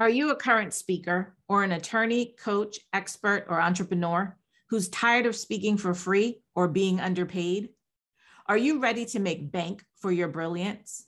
Are you a current speaker or an attorney, coach, expert, or entrepreneur who's tired of speaking for free or being underpaid? Are you ready to make bank for your brilliance?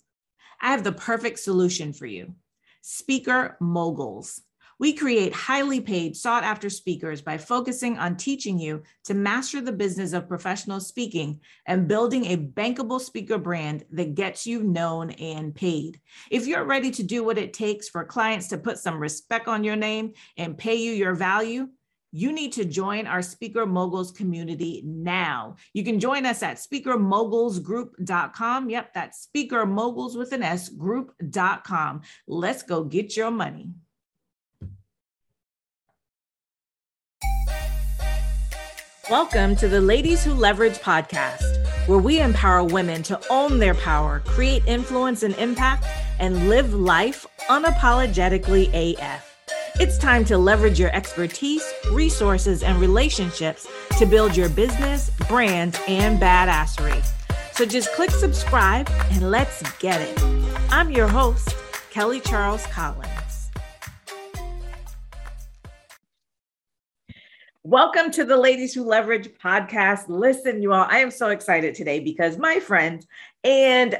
I have the perfect solution for you Speaker Moguls. We create highly paid, sought after speakers by focusing on teaching you to master the business of professional speaking and building a bankable speaker brand that gets you known and paid. If you're ready to do what it takes for clients to put some respect on your name and pay you your value, you need to join our Speaker Moguls community now. You can join us at speakermogulsgroup.com. Yep, that's Speaker Moguls with an S group.com. Let's go get your money. Welcome to the Ladies Who Leverage podcast, where we empower women to own their power, create influence and impact, and live life unapologetically AF. It's time to leverage your expertise, resources, and relationships to build your business, brand, and badassery. So just click subscribe and let's get it. I'm your host, Kelly Charles Collins. Welcome to the Ladies Who Leverage podcast. Listen, you all, I am so excited today because my friend and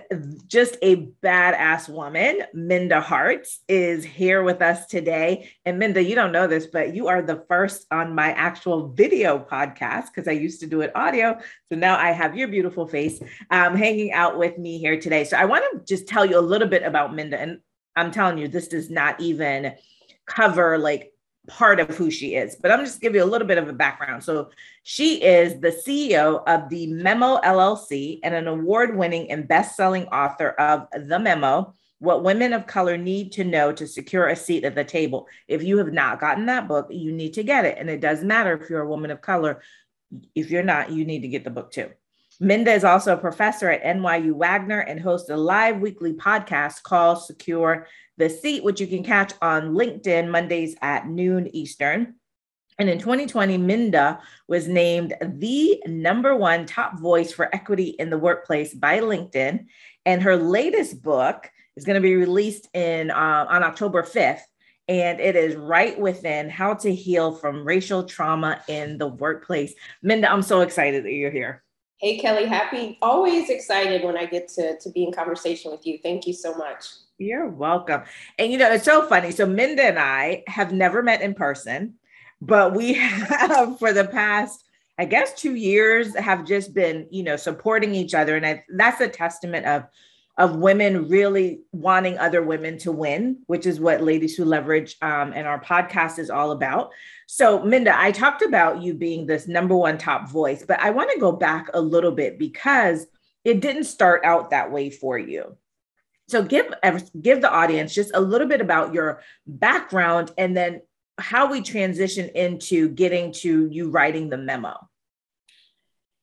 just a badass woman, Minda Harts, is here with us today. And Minda, you don't know this, but you are the first on my actual video podcast because I used to do it audio. So now I have your beautiful face um, hanging out with me here today. So I want to just tell you a little bit about Minda. And I'm telling you, this does not even cover like part of who she is, but I'm just give you a little bit of a background. So she is the CEO of the Memo LLC and an award-winning and best-selling author of The Memo: What Women of Color Need to Know to Secure a Seat at the Table. If you have not gotten that book, you need to get it, and it doesn't matter if you're a woman of color. If you're not, you need to get the book too. Minda is also a professor at NYU Wagner and hosts a live weekly podcast called Secure the Seat, which you can catch on LinkedIn Mondays at noon Eastern. And in 2020, Minda was named the number one top voice for equity in the workplace by LinkedIn. And her latest book is going to be released in uh, on October 5th. And it is right within how to heal from racial trauma in the workplace. Minda, I'm so excited that you're here. Hey, Kelly, happy, always excited when I get to, to be in conversation with you. Thank you so much. You're welcome. And you know, it's so funny. So Minda and I have never met in person, but we have for the past, I guess, two years have just been, you know, supporting each other. And I, that's a testament of of women really wanting other women to win, which is what Ladies Who Leverage um, and our podcast is all about. So, Minda, I talked about you being this number one top voice, but I want to go back a little bit because it didn't start out that way for you. So give give the audience just a little bit about your background and then how we transition into getting to you writing the memo.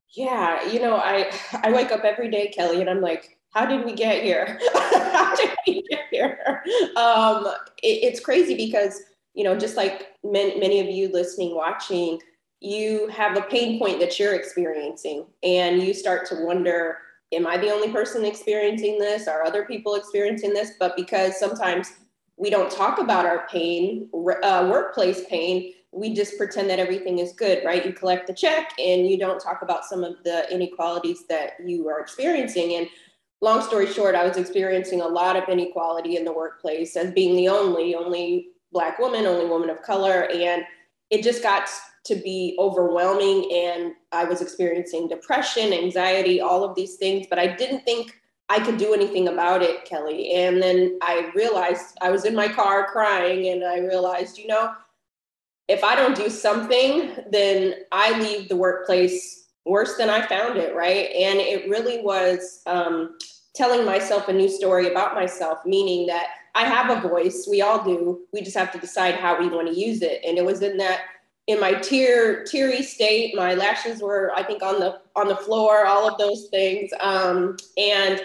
Yeah, you know, I I wake up every day, Kelly, and I'm like, how did we get here? how did we get here? Um, it, it's crazy because you know, just like many, many of you listening, watching, you have a pain point that you're experiencing, and you start to wonder am I the only person experiencing this? Are other people experiencing this? But because sometimes we don't talk about our pain, uh, workplace pain, we just pretend that everything is good, right? You collect the check and you don't talk about some of the inequalities that you are experiencing. And long story short, I was experiencing a lot of inequality in the workplace as being the only, only Black woman, only woman of color. And it just got to be overwhelming and I was experiencing depression, anxiety, all of these things, but I didn't think I could do anything about it, Kelly. And then I realized I was in my car crying and I realized, you know, if I don't do something, then I leave the workplace worse than I found it, right? And it really was um, telling myself a new story about myself, meaning that I have a voice. We all do. We just have to decide how we want to use it. And it was in that in my tear teary state my lashes were i think on the on the floor all of those things um, and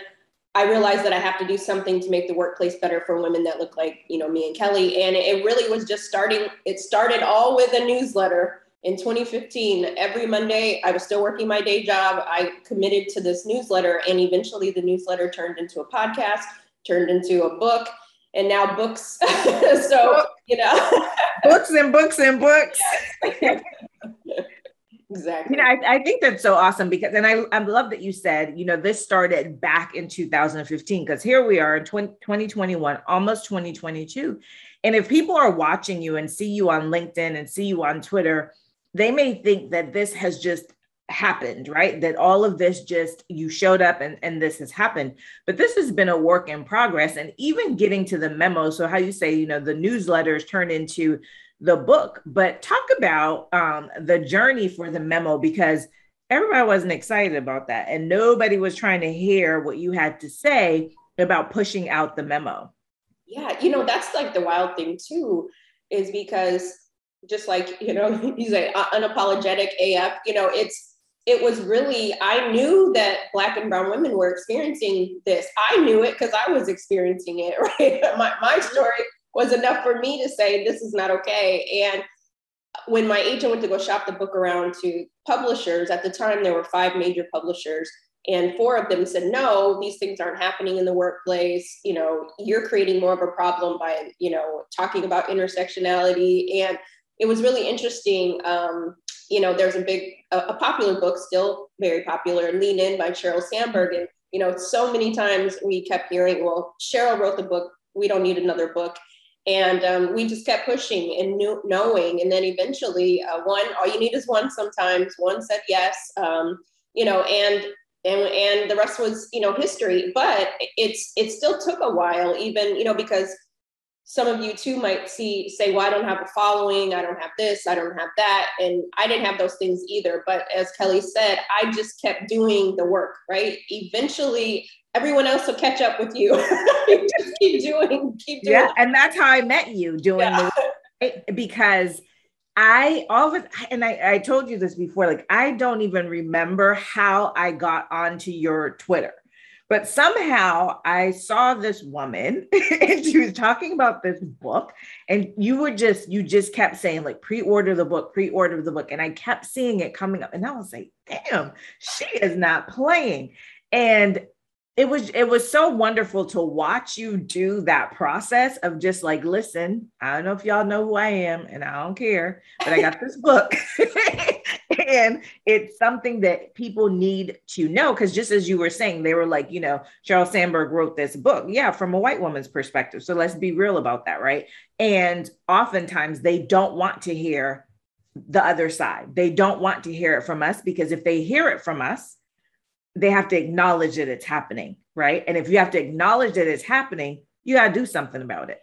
i realized that i have to do something to make the workplace better for women that look like you know me and kelly and it really was just starting it started all with a newsletter in 2015 every monday i was still working my day job i committed to this newsletter and eventually the newsletter turned into a podcast turned into a book and now books. so, you know, books and books and books. exactly. You know, I, I, think that's so awesome because, and I, I love that you said, you know, this started back in 2015 because here we are in 20, 2021, almost 2022. And if people are watching you and see you on LinkedIn and see you on Twitter, they may think that this has just happened, right? That all of this just you showed up and, and this has happened. But this has been a work in progress. And even getting to the memo. So, how you say, you know, the newsletters turn into the book, but talk about um, the journey for the memo because everybody wasn't excited about that. And nobody was trying to hear what you had to say about pushing out the memo. Yeah, you know, that's like the wild thing too, is because just like, you know, he's uh, unapologetic AF, you know, it's it was really i knew that black and brown women were experiencing this. I knew it because i was experiencing it right? My, my story was enough for me to say this is not okay. And when my agent went to go shop the book around to publishers at the time there were five major publishers and four of them said no these things aren't happening in the workplace. You know you're creating more of a problem by you know talking about intersectionality. And it was really interesting um, you know, there's a big, a, a, popular book, still very popular, Lean In by Sheryl Sandberg. And, you know, so many times we kept hearing, well, Sheryl wrote the book, we don't need another book. And um, we just kept pushing and knew, knowing. And then eventually, uh, one, all you need is one sometimes. One said yes, um, you know, and and and the rest was you know history. But it's it still took a while, even you know, because some of you too might see say well i don't have a following i don't have this i don't have that and i didn't have those things either but as kelly said i just kept doing the work right eventually everyone else will catch up with you just keep doing keep doing yeah and that's how i met you doing yeah. the because I always and I, I told you this before, like I don't even remember how I got onto your Twitter. But somehow I saw this woman and she was talking about this book, and you would just, you just kept saying, like, pre order the book, pre order the book. And I kept seeing it coming up. And I was like, damn, she is not playing. And it was it was so wonderful to watch you do that process of just like listen i don't know if y'all know who i am and i don't care but i got this book. And it's something that people need to know because just as you were saying they were like you know sheryl sandberg wrote this book. Yeah from a white woman's perspective. So let's be real about that right? And oftentimes they don't want to hear the other side. They don't want to hear it from us because if they hear it from us they have to acknowledge that it's happening, right? And if you have to acknowledge that it's happening, you got to do something about it.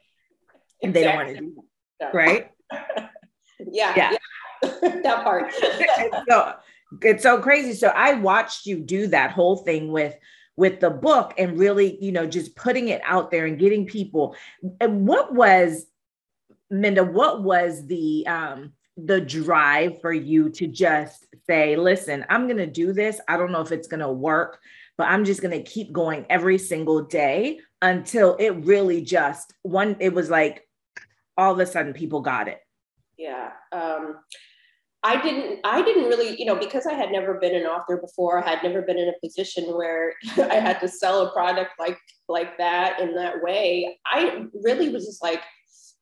And exactly. they don't want to do that, right? yeah. Yeah. yeah. that part. so it's so crazy. So I watched you do that whole thing with with the book and really, you know, just putting it out there and getting people. And what was Minda, what was the um the drive for you to just say, listen, I'm going to do this. I don't know if it's going to work, but I'm just going to keep going every single day until it really just one, it was like all of a sudden people got it. Yeah. Um, I didn't, I didn't really, you know, because I had never been an author before, I had never been in a position where I had to sell a product like, like that in that way. I really was just like,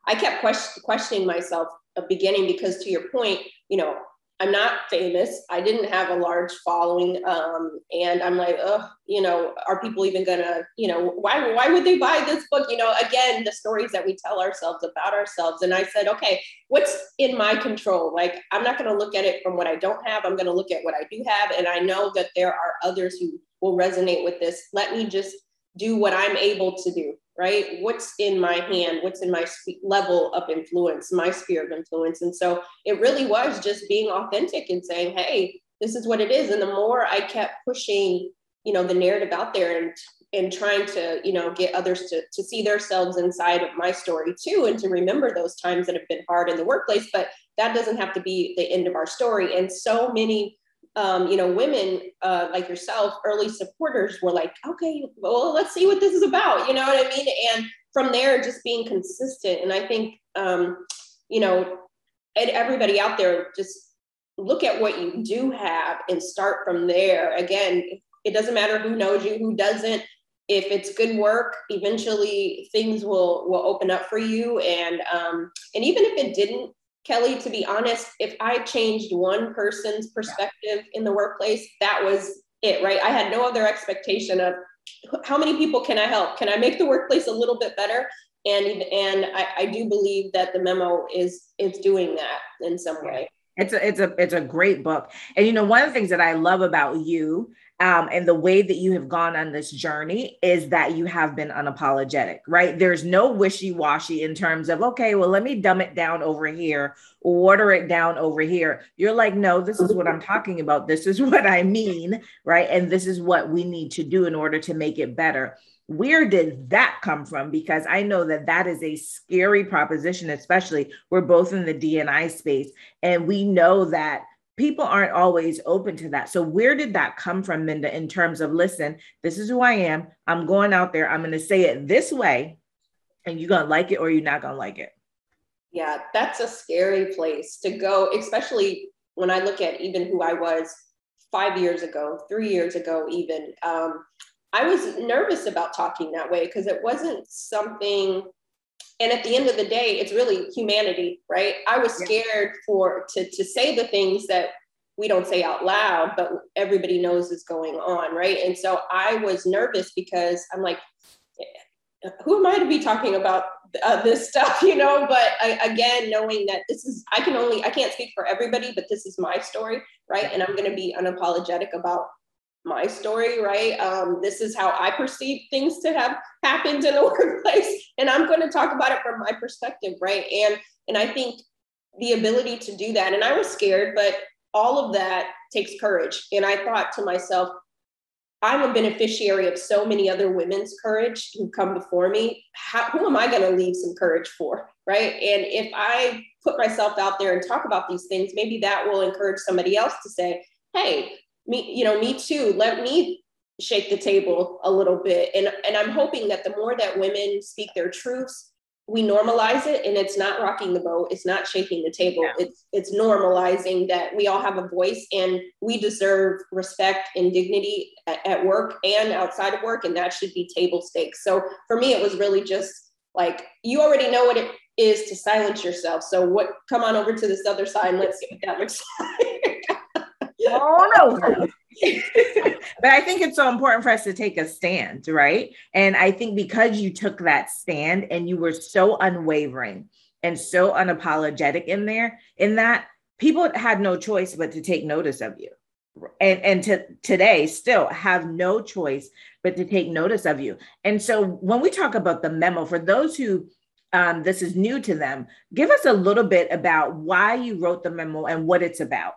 I kept question, questioning myself a beginning because to your point, you know, I'm not famous. I didn't have a large following. Um, and I'm like, oh, you know, are people even gonna, you know, why why would they buy this book? You know, again, the stories that we tell ourselves about ourselves. And I said, okay, what's in my control? Like, I'm not gonna look at it from what I don't have. I'm gonna look at what I do have. And I know that there are others who will resonate with this. Let me just do what I'm able to do right? What's in my hand? What's in my level of influence, my sphere of influence? And so it really was just being authentic and saying, hey, this is what it is. And the more I kept pushing, you know, the narrative out there and and trying to, you know, get others to, to see themselves inside of my story too, and to remember those times that have been hard in the workplace. But that doesn't have to be the end of our story. And so many um, you know, women uh, like yourself, early supporters were like, okay, well, let's see what this is about. You know what I mean? And from there, just being consistent. And I think, um, you know, and everybody out there, just look at what you do have and start from there. Again, it doesn't matter who knows you, who doesn't. if it's good work, eventually things will will open up for you. And um, and even if it didn't, Kelly, to be honest, if I changed one person's perspective in the workplace, that was it, right? I had no other expectation of how many people can I help? Can I make the workplace a little bit better? And and I, I do believe that the memo is is doing that in some way. It's a it's a it's a great book. And you know, one of the things that I love about you um, and the way that you have gone on this journey is that you have been unapologetic, right? There's no wishy washy in terms of, okay, well, let me dumb it down over here, water it down over here. You're like, no, this is what I'm talking about. This is what I mean, right? And this is what we need to do in order to make it better. Where did that come from? Because I know that that is a scary proposition, especially we're both in the DNI space. And we know that people aren't always open to that. So where did that come from, Minda, in terms of listen, this is who I am. I'm going out there. I'm going to say it this way, and you're going to like it or you're not going to like it. Yeah, that's a scary place to go, especially when I look at even who I was five years ago, three years ago, even. Um, I was nervous about talking that way because it wasn't something and at the end of the day it's really humanity right? I was scared for to to say the things that we don't say out loud but everybody knows is going on right? And so i was nervous because i'm like who am i to be talking about uh, this stuff? You know but I, again knowing that this is i can only i can't speak for everybody but this is my story right? And i'm going to be unapologetic about my story, right? Um, this is how I perceive things to have happened in the workplace, and I'm going to talk about it from my perspective, right? And and I think the ability to do that, and I was scared, but all of that takes courage. And I thought to myself, I'm a beneficiary of so many other women's courage who come before me. How, who am I going to leave some courage for? Right. And if I put myself out there and talk about these things, maybe that will encourage somebody else to say, hey, me, you know, me too. Let me shake the table a little bit. And, and I'm hoping that the more that women speak their truths, we normalize it and it's not rocking the boat. It's not shaking the table. Yeah. It's, it's normalizing that we all have a voice and we deserve respect and dignity at, at work and outside of work. And that should be table stakes. So for me, it was really just like, you already know what it is to silence yourself. So what, come on over to this other side and let's see what that looks like all over. but I think it's so important for us to take a stand, right? And I think because you took that stand and you were so unwavering and so unapologetic in there, in that people had no choice but to take notice of you. And and to today still have no choice but to take notice of you. And so when we talk about the memo, for those who um, this is new to them, give us a little bit about why you wrote the memo and what it's about.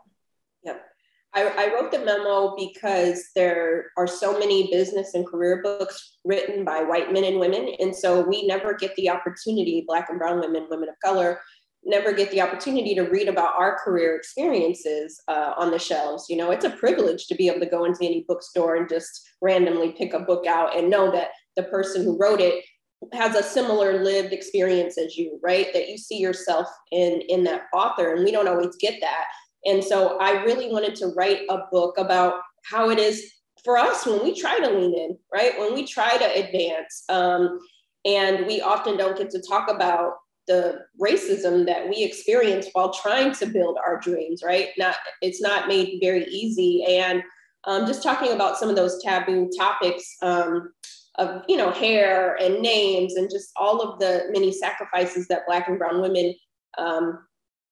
I, I, wrote the memo because there are so many business and career books written by white men and women. And so we never get the opportunity, Black and Brown women, women of color, never get the opportunity to read about our career experiences uh, on the shelves. You know, it's a privilege to be able to go into any bookstore and just randomly pick a book out and know that the person who wrote it has a similar lived experience as you right that you see yourself in in that author and we don't always get that and so I really wanted to write a book about how it is for us when we try to lean in, right? When we try to advance. Um, and we often don't get to talk about the racism that we experience while trying to build our dreams, right? Not it's not made very easy. And um, just talking about some of those taboo topics um, of you know hair and names and just all of the many sacrifices that Black and Brown women um,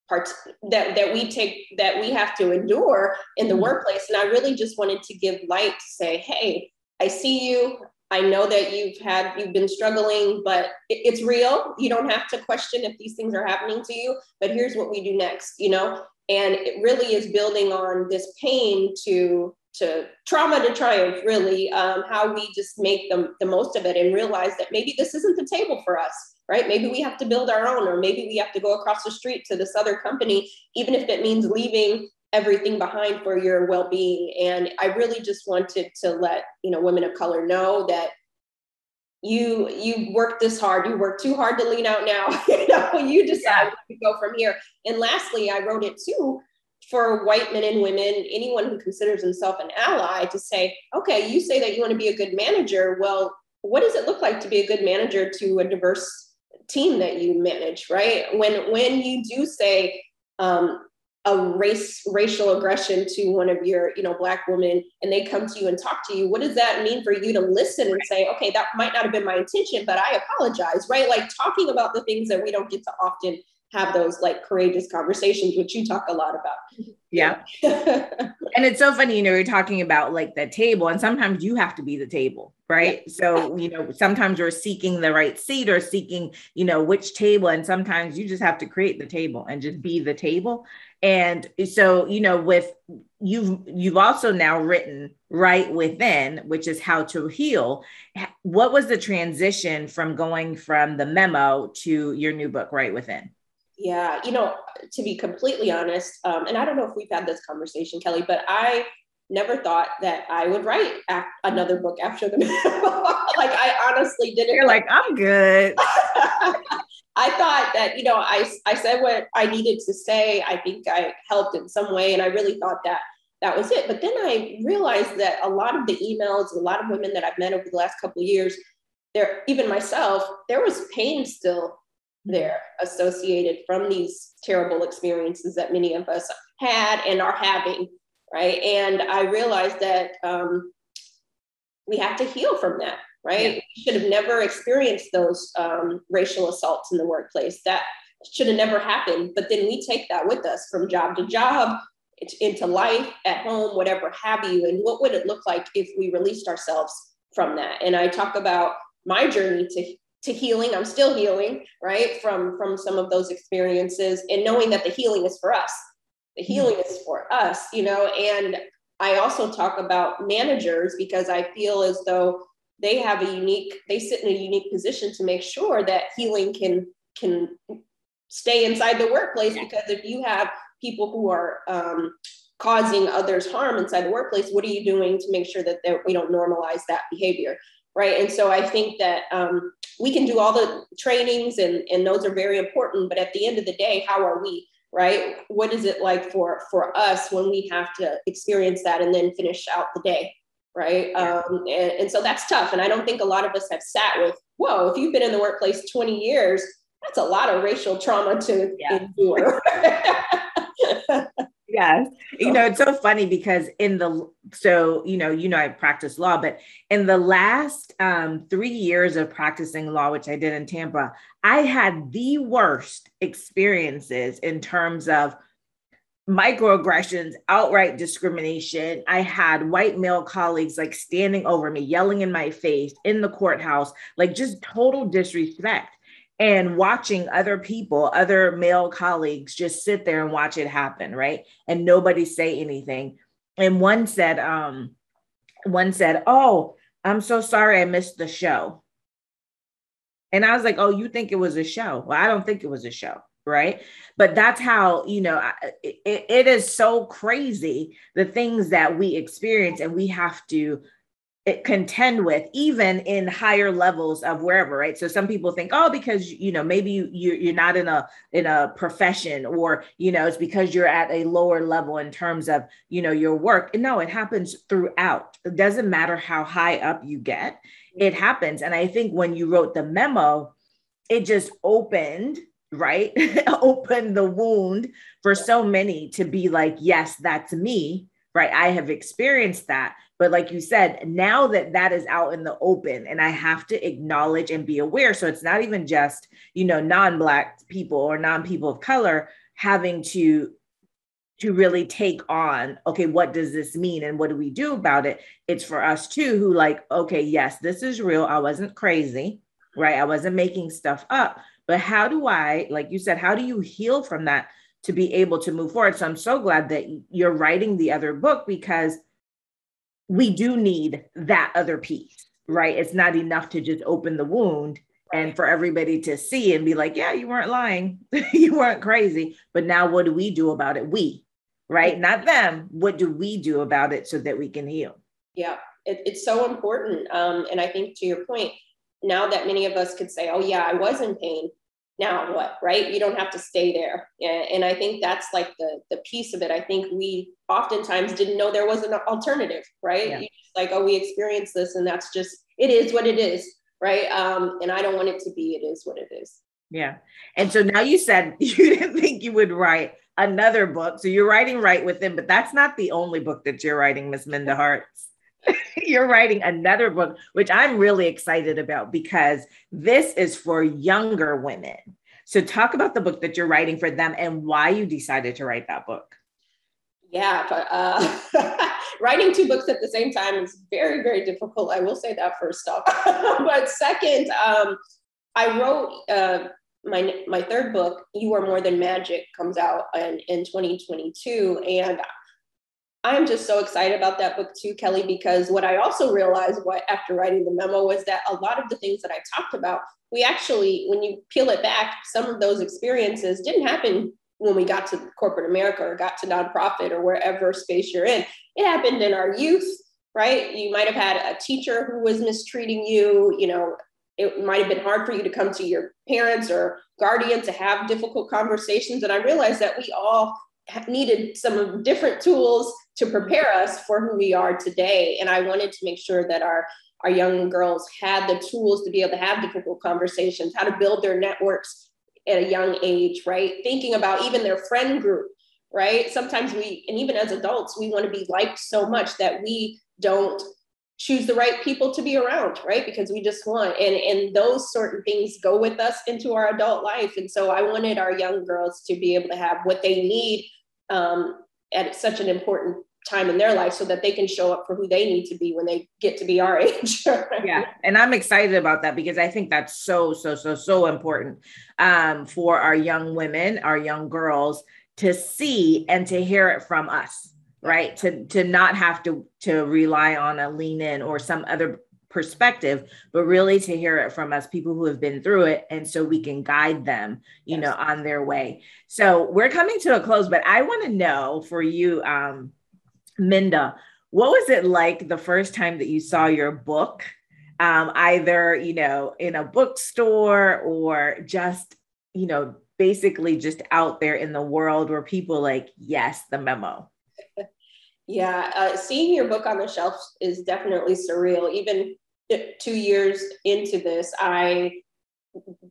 parts that, that we take that we have to endure in the mm-hmm. workplace. And i really just wanted to give light to say hey i see you. I know that you've had you've been struggling but it, it's real. You don't have to question if these things are happening to you but here's what we do next you know? And it really is building on this pain to to trauma to triumph really um, how we just make the, the most of it and realize that maybe this isn't the table for us right? Maybe we have to build our own, or maybe we have to go across the street to this other company, even if it means leaving everything behind for your well-being. And I really just wanted to let you know women of color know that you you worked this hard you worked too hard to lean out now you know you decide yeah. to go from here and lastly i wrote it too for white men and women anyone who considers himself an ally to say okay you say that you want to be a good manager well what does it look like to be a good manager to a diverse team that you manage, right? When when you do say um, a race racial aggression to one of your you know black women and they come to you and talk to you what does that mean for you to listen and say okay that might not have been my intention but i apologize right like talking about the things that we don't get to often have those like courageous conversations, which you talk a lot about. Yeah. and it's so funny, you know, you're talking about like the table, and sometimes you have to be the table, right? Yeah. So, you know, sometimes you're seeking the right seat or seeking, you know, which table. And sometimes you just have to create the table and just be the table. And so, you know, with you've you've also now written right within, which is how to heal. What was the transition from going from the memo to your new book, Right Within? Yeah, you know, to be completely honest, um, and I don't know if we've had this conversation, Kelly, but I never thought that I would write another book after the like I honestly didn't. You're like, I'm good. I thought that, you know, I, I said what I needed to say. I think I helped in some way. And I really thought that that was it. But then I realized that a lot of the emails, a lot of women that I've met over the last couple of years, there, even myself, there was pain still there associated from these terrible experiences that many of us had and are having, right? And I realized that um, we have to heal from that, right? Yeah. We should have never experienced those um, racial assaults in the workplace. That should have never happened. But then we take that with us from job to job, into life, at home, whatever have you. And what would it look like if we released ourselves from that? And I talk about my journey to to healing i'm still healing right from from some of those experiences and knowing that the healing is for us the healing is for us you know and i also talk about managers because i feel as though they have a unique they sit in a unique position to make sure that healing can can stay inside the workplace because if you have people who are um, causing others harm inside the workplace what are you doing to make sure that we don't normalize that behavior right? And so i think that um, we can do all the trainings and, and those are very important but at the end of the day how are we right what is it like for for us when we have to experience that and then finish out the day right yeah. um, and, and so that's tough and i don't think a lot of us have sat with whoa if you've been in the workplace 20 years that's a lot of racial trauma to yeah. endure yes. You know it's so funny because in the so you know you know i practice law but in the last um, three years of practicing law which i did in tampa i had the worst experiences in terms of microaggressions outright discrimination. I had white male colleagues like standing over me yelling in my face in the courthouse like just total disrespect and watching other people, other male colleagues just sit there and watch it happen, right? And nobody say anything. And one said, um, one said, Oh, I'm so sorry I missed the show. And I was like, Oh, you think it was a show? Well, I don't think it was a show. Right. But that's how, you know, it, it is so crazy the things that we experience, and we have to contend with even in higher levels of wherever right? So some people think oh because you know maybe you you're not in a in a profession or you know it's because you're at a lower level in terms of you know your work. No it happens throughout. It doesn't matter how high up you get it mm-hmm. happens. And i think when you wrote the memo it just opened right? Opened the wound for so many to be like yes that's me right? I have experienced that but like you said, now that that is out in the open and I have to acknowledge and be aware. So it's not even just, you know, non-black people or non-people of color having to to really take on okay what does this mean and what do we do about it? It's for us too who like okay yes this is real. I wasn't crazy right? I wasn't making stuff up. But how do i like you said how do you heal from that to be able to move forward? So i'm so glad that you're writing the other book because we do need that other piece, right? It's not enough to just open the wound and for everybody to see and be like, yeah, you weren't lying, you weren't crazy. But now what do we do about it? We, right? Not them. What do we do about it so that we can heal? Yeah, it, it's so important. Um, and I think to your point, now that many of us could say, oh, yeah, I was in pain, now what right you don't have to stay there and i think that's like the the piece of it i think we oftentimes didn't know there was an alternative right yeah. like oh we experienced this and that's just it is what it is right? Um, and I don't want it to be. It is what it is. Yeah. And so now you said you didn't think you would write another book. So you're writing Right Within, but that's not the only book that you're writing, Miss Minda Harts. you're writing another book, which I'm really excited about because this is for younger women. So talk about the book that you're writing for them and why you decided to write that book. Yeah, but uh, writing two books at the same time is very, very difficult. I will say that first off. but second, um, I wrote uh, my my third book, "You Are More Than Magic," comes out in, in 2022, and I'm just so excited about that book too, Kelly, because what I also realized what after writing the memo was that a lot of the things that I talked about, we actually, when you peel it back, some of those experiences didn't happen when we got to corporate America or got to nonprofit or wherever space you're in. It happened in our youth, right? You might have had a teacher who was mistreating you, you know, it might have been hard for you to come to your parents or guardian to have difficult conversations. And I realized that we all needed some different tools to prepare us for who we are today. And I wanted to make sure that our our young girls had the tools to be able to have difficult conversations, how to build their networks at a young age, right? Thinking about even their friend group, right? Sometimes we, and even as adults, we want to be liked so much that we don't choose the right people to be around right because we just want and and those certain things go with us into our adult life and so i wanted our young girls to be able to have what they need um, at such an important time in their life so that they can show up for who they need to be when they get to be our age. Yeah and i'm excited about that because i think that's so so so so important um, for our young women our young girls to see and to hear it from us right? To to not have to to rely on a lean in or some other perspective but really to hear it from us people who have been through it and so we can guide them you yes. know on their way. So we're coming to a close but i want to know for you um minda what was it like the first time that you saw your book um either you know in a bookstore or just you know basically just out there in the world where people like yes the memo yeah, uh, seeing your book on the shelf is definitely surreal. Even two years into this, I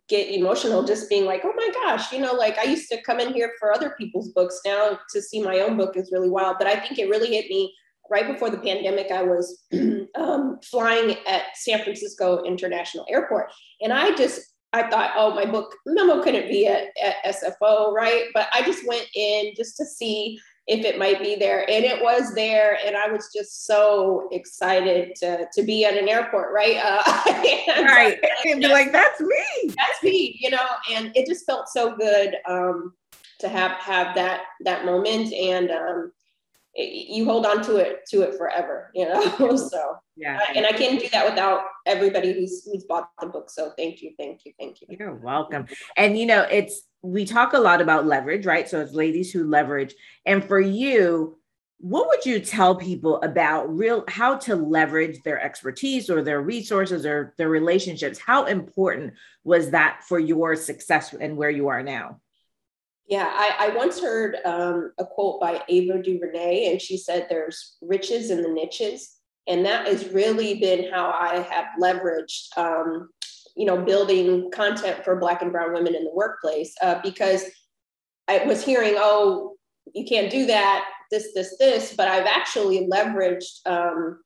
get emotional just being like, oh my gosh, you know, like I used to come in here for other people's books. Now to see my own book is really wild. But I think it really hit me right before the pandemic. I was um, flying at San Francisco International Airport, and I just I thought, oh, my book memo couldn't be at, at SFO, right? But I just went in just to see if it might be there. And it was there and i was just so excited to, to be at an airport right? Uh, right. And be like that's me. That's me you know and it just felt so good um, to have have that that moment. And um, you hold on to it to it forever you know? So yeah. And i can't do that without everybody who's who's bought the book. So thank you thank you thank you. You're welcome. And you know it's we talk a lot about leverage right? So it's ladies who leverage. And for you what would you tell people about real how to leverage their expertise or their resources or their relationships? How important was that for your success and where you are now yeah, I, I once heard um, a quote by Ava DuVernay, and she said, There's riches in the niches. And that has really been how I have leveraged, um, you know, building content for Black and Brown women in the workplace uh, because I was hearing, oh, you can't do that, this, this, this, but I've actually leveraged um,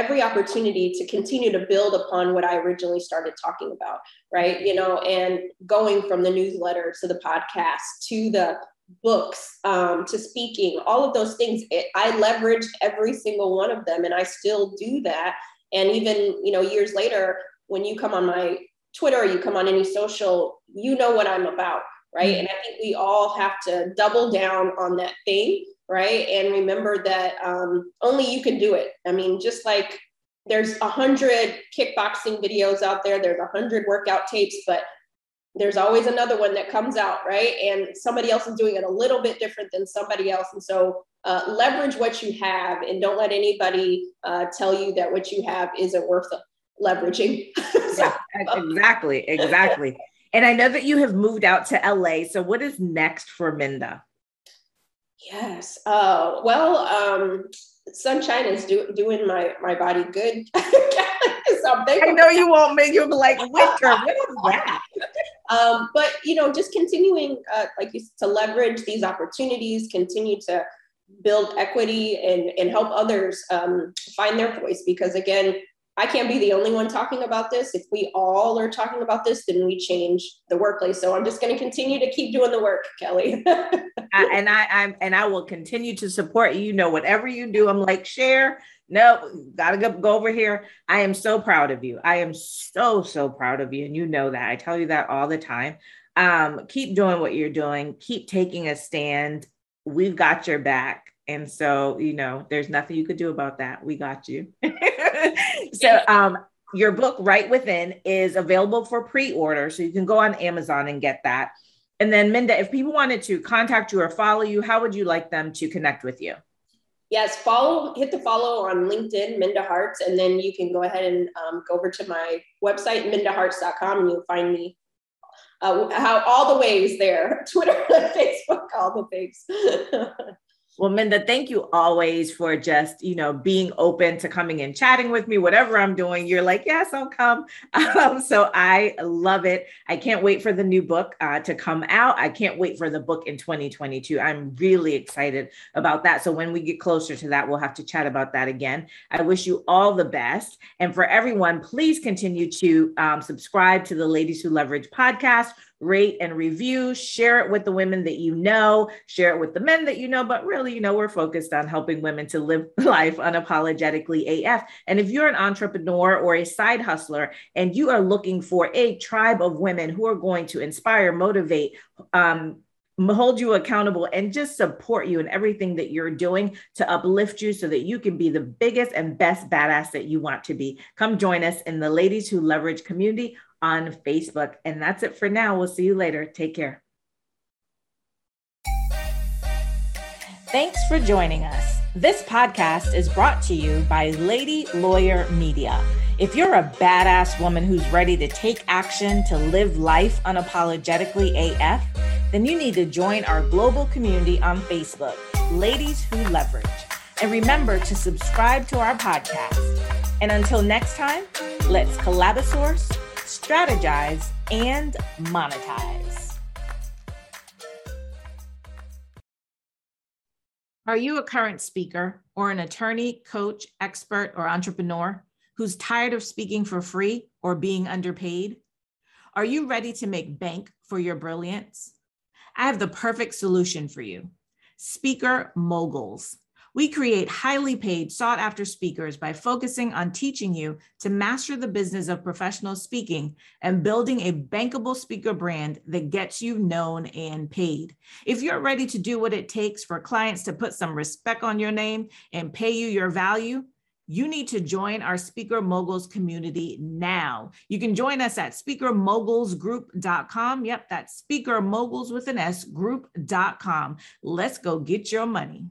every opportunity to continue to build upon what I originally started talking about, right? You know, and going from the newsletter to the podcast to the books um, to speaking, all of those things, it, I leveraged every single one of them, and I still do that. And even you know, years later, when you come on my Twitter, or you come on any social, you know what I'm about, right? Mm-hmm. And I think we all have to double down on that thing right? And remember that um, only you can do it. I mean, just like there's a hundred kickboxing videos out there, there's a hundred workout tapes, but there's always another one that comes out, right? And somebody else is doing it a little bit different than somebody else. And so uh, leverage what you have and don't let anybody uh, tell you that what you have isn't worth leveraging. yeah, exactly, exactly. And I know that you have moved out to LA. So what is next for Minda? Yes. Uh, well, um, sunshine is do, doing my my body good. something. I know you won't make you'll be like winter. What is that? Um, but you know, just continuing, uh, like you, to leverage these opportunities, continue to build equity and and help others um, find their voice. Because again, I can't be the only one talking about this. If we all are talking about this, then we change the workplace. So I'm just going to continue to keep doing the work, Kelly. I, and I, I'm and I will continue to support you. You know, whatever you do, I'm like share. No, gotta go, go over here. I am so proud of you. I am so so proud of you, and you know that. I tell you that all the time. Um, keep doing what you're doing. Keep taking a stand. We've got your back. And so, you know, there's nothing you could do about that. We got you. so, um, your book, Right Within, is available for pre order. So you can go on Amazon and get that. And then, Minda, if people wanted to contact you or follow you, how would you like them to connect with you? Yes, follow, hit the follow on LinkedIn, Minda Harts, and then you can go ahead and um, go over to my website, mindaharts.com, and you'll find me uh, how all the ways there Twitter, Facebook, all the things. Well, Minda, thank you always for just, you know, being open to coming and chatting with me, whatever I'm doing. You're like, yes, I'll come. Um, so I love it. I can't wait for the new book uh, to come out. I can't wait for the book in 2022. I'm really excited about that. So when we get closer to that, we'll have to chat about that again. I wish you all the best. And for everyone, please continue to um, subscribe to the Ladies Who Leverage podcast rate and review, share it with the women that you know, share it with the men that you know, but really, you know, we're focused on helping women to live life unapologetically AF. And if you're an entrepreneur or a side hustler and you are looking for a tribe of women who are going to inspire, motivate, um, hold you accountable and just support you in everything that you're doing to uplift you so that you can be the biggest and best badass that you want to be. Come join us in the Ladies Who Leverage community on Facebook. And that's it for now. We'll see you later. Take care. Thanks for joining us. This podcast is brought to you by Lady Lawyer Media. If you're a badass woman who's ready to take action to live life unapologetically AF, then you need to join our global community on Facebook, Ladies Who Leverage. And remember to subscribe to our podcast. And until next time, let's collabosource strategize, and monetize. Are you a current speaker or an attorney, coach, expert, or entrepreneur who's tired of speaking for free or being underpaid? Are you ready to make bank for your brilliance? I have the perfect solution for you Speaker Moguls. We create highly paid, sought after speakers by focusing on teaching you to master the business of professional speaking and building a bankable speaker brand that gets you known and paid. If you're ready to do what it takes for clients to put some respect on your name and pay you your value, you need to join our Speaker Moguls community now. You can join us at speakermogulsgroup.com. Yep, that's Speaker Moguls with an S group.com. Let's go get your money.